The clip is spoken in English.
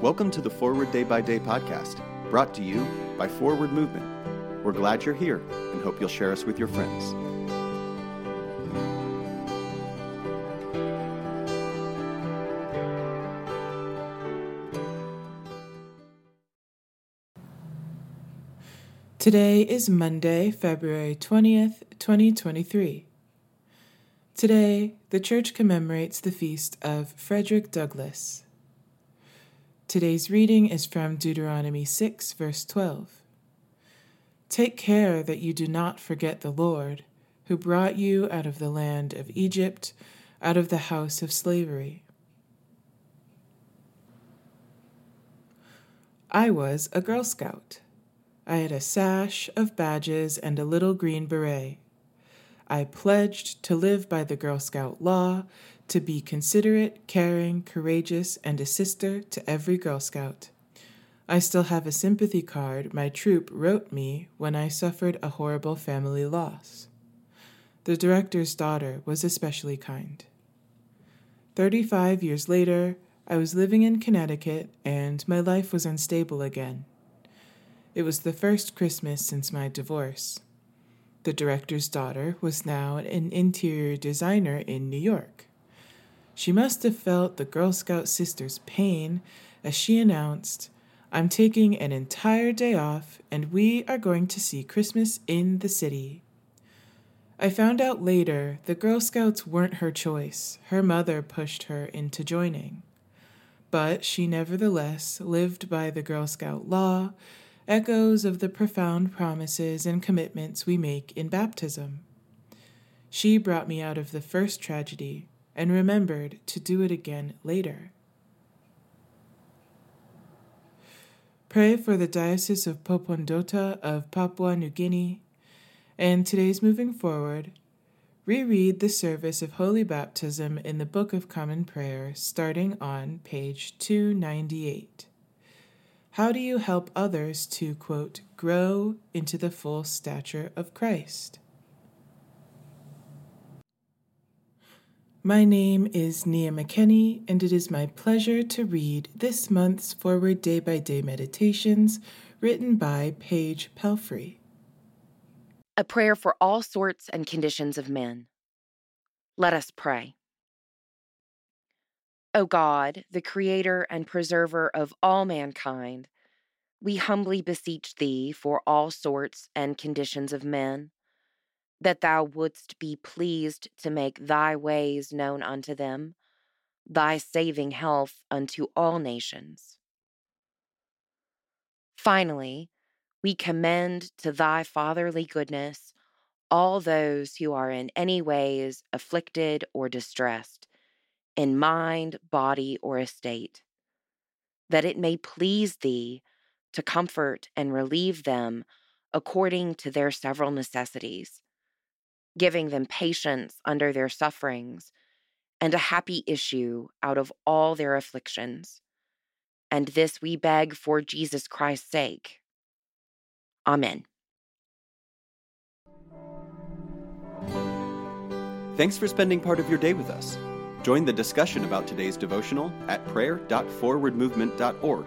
Welcome to the Forward Day by Day podcast, brought to you by Forward Movement. We're glad you're here and hope you'll share us with your friends. Today is Monday, February 20th, 2023. Today, the church commemorates the feast of Frederick Douglass. Today's reading is from Deuteronomy 6, verse 12. Take care that you do not forget the Lord, who brought you out of the land of Egypt, out of the house of slavery. I was a Girl Scout. I had a sash of badges and a little green beret. I pledged to live by the Girl Scout law, to be considerate, caring, courageous, and a sister to every Girl Scout. I still have a sympathy card my troop wrote me when I suffered a horrible family loss. The director's daughter was especially kind. Thirty five years later, I was living in Connecticut and my life was unstable again. It was the first Christmas since my divorce. The director's daughter was now an interior designer in New York. She must have felt the Girl Scout sister's pain as she announced, I'm taking an entire day off and we are going to see Christmas in the city. I found out later the Girl Scouts weren't her choice, her mother pushed her into joining. But she nevertheless lived by the Girl Scout law echoes of the profound promises and commitments we make in baptism. She brought me out of the first tragedy and remembered to do it again later. Pray for the Diocese of Popondota of Papua New Guinea. And today's moving forward, reread the service of Holy Baptism in the Book of Common Prayer starting on page 298. How do you help others to, quote, grow into the full stature of Christ? My name is Nia McKenney, and it is my pleasure to read this month's Forward Day by Day Meditations written by Paige Pelfrey. A prayer for all sorts and conditions of men. Let us pray. O God, the creator and preserver of all mankind, we humbly beseech thee for all sorts and conditions of men, that thou wouldst be pleased to make thy ways known unto them, thy saving health unto all nations. Finally, we commend to thy fatherly goodness all those who are in any ways afflicted or distressed in mind, body, or estate, that it may please thee to comfort and relieve them according to their several necessities, giving them patience under their sufferings and a happy issue out of all their afflictions. And this we beg for Jesus Christ's sake. Amen. Thanks for spending part of your day with us. Join the discussion about today's devotional at prayer.forwardmovement.org,